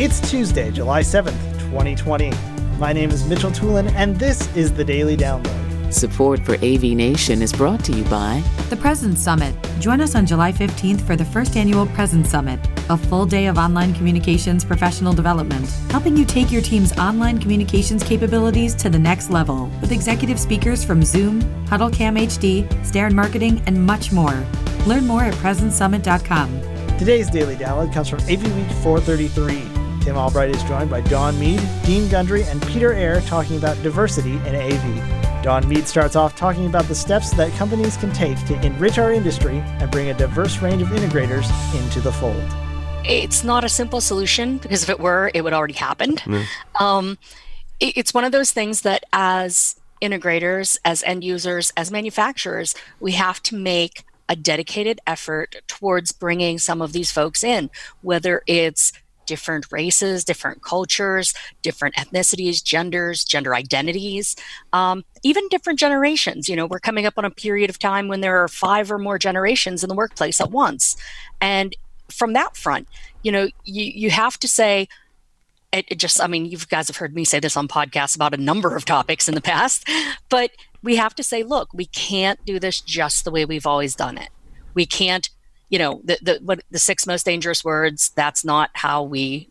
It's Tuesday, July 7th, 2020. My name is Mitchell Tulin, and this is the Daily Download. Support for AV Nation is brought to you by The Presence Summit. Join us on July 15th for the first annual Presence Summit, a full day of online communications professional development, helping you take your team's online communications capabilities to the next level with executive speakers from Zoom, HuddleCam HD, Starin Marketing, and much more. Learn more at presencesummit.com. Today's Daily Download comes from AV Week 433. Tim Albright is joined by Don Mead, Dean Gundry, and Peter Eyre talking about diversity in AV. Don Mead starts off talking about the steps that companies can take to enrich our industry and bring a diverse range of integrators into the fold. It's not a simple solution because if it were, it would already happened. Um, it, it's one of those things that as integrators, as end users, as manufacturers, we have to make a dedicated effort towards bringing some of these folks in, whether it's different races, different cultures, different ethnicities, genders, gender identities, um, even different generations. You know, we're coming up on a period of time when there are five or more generations in the workplace at once. And from that front, you know, you, you have to say, it, it just, I mean, you guys have heard me say this on podcasts about a number of topics in the past, but we have to say, look, we can't do this just the way we've always done it. We can't you know the the what the six most dangerous words that's not how we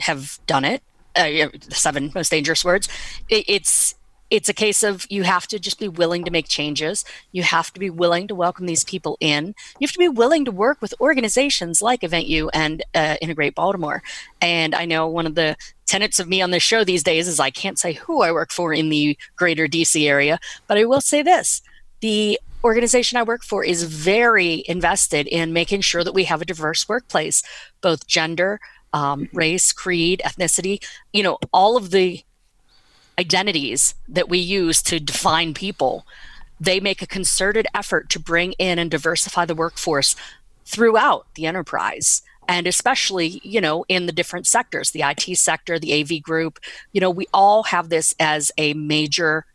have done it. Uh, the seven most dangerous words. It, it's it's a case of you have to just be willing to make changes. You have to be willing to welcome these people in. You have to be willing to work with organizations like eventu and uh, integrate baltimore. And i know one of the tenets of me on this show these days is i can't say who i work for in the greater dc area but i will say this. The organization I work for is very invested in making sure that we have a diverse workplace, both gender, um, race, creed, ethnicity, you know, all of the identities that we use to define people. They make a concerted effort to bring in and diversify the workforce throughout the enterprise and especially you know in the different sectors the IT sector the AV group you know we all have this as a major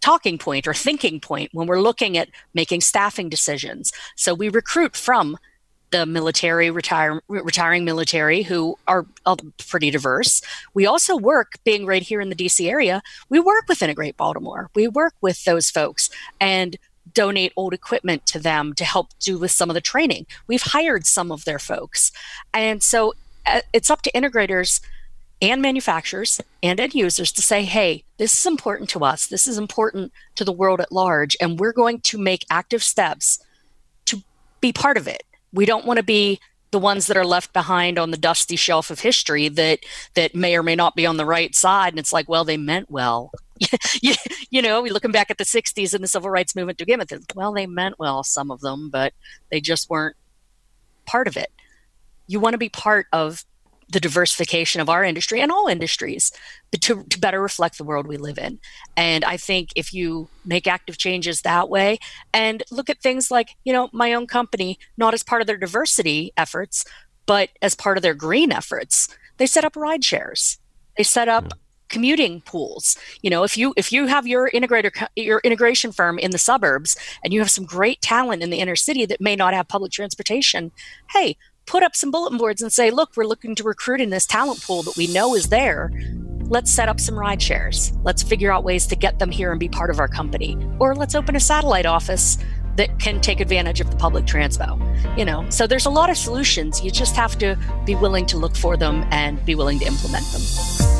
talking point or thinking point when we're looking at making staffing decisions. So we recruit from the military, retire, retiring military who are pretty diverse. We also work, being right here in the DC area, we work with Integrate Baltimore. We work with those folks and donate old equipment to them to help do with some of the training. We've hired some of their folks. And so uh, it's up to integrators and manufacturers and end users to say, hey, this is important to us. This is important to the world at large. And we're going to make active steps to be part of it. We don't want to be the ones that are left behind on the dusty shelf of history that that may or may not be on the right side and it's like well they meant well you, know we looking back at the 60s and the civil rights movement to begin with well they meant well some of them but they just weren't part of it you want to be part of the diversification of our industry and all industries to, to better reflect the world we live in. And I think if you make active changes that way and look at things like, you know, my own company, not as part of their diversity efforts, but as part of their green efforts, they set up ride shares. They set up yeah. commuting pools. You know, if you if you have your integrator your integration firm in the suburbs and you have some great talent in the inner city that may not have public transportation, hey, put up some bulletin boards and say, look, we're looking to recruit in this talent pool that we know is there. Let's set up some ride shares. Let's figure out ways to get them here and be part of our company. Or let's open a satellite office that can take advantage of the public transpo. You know, so there's a lot of solutions. You just have to be willing to look for them and be willing to implement them.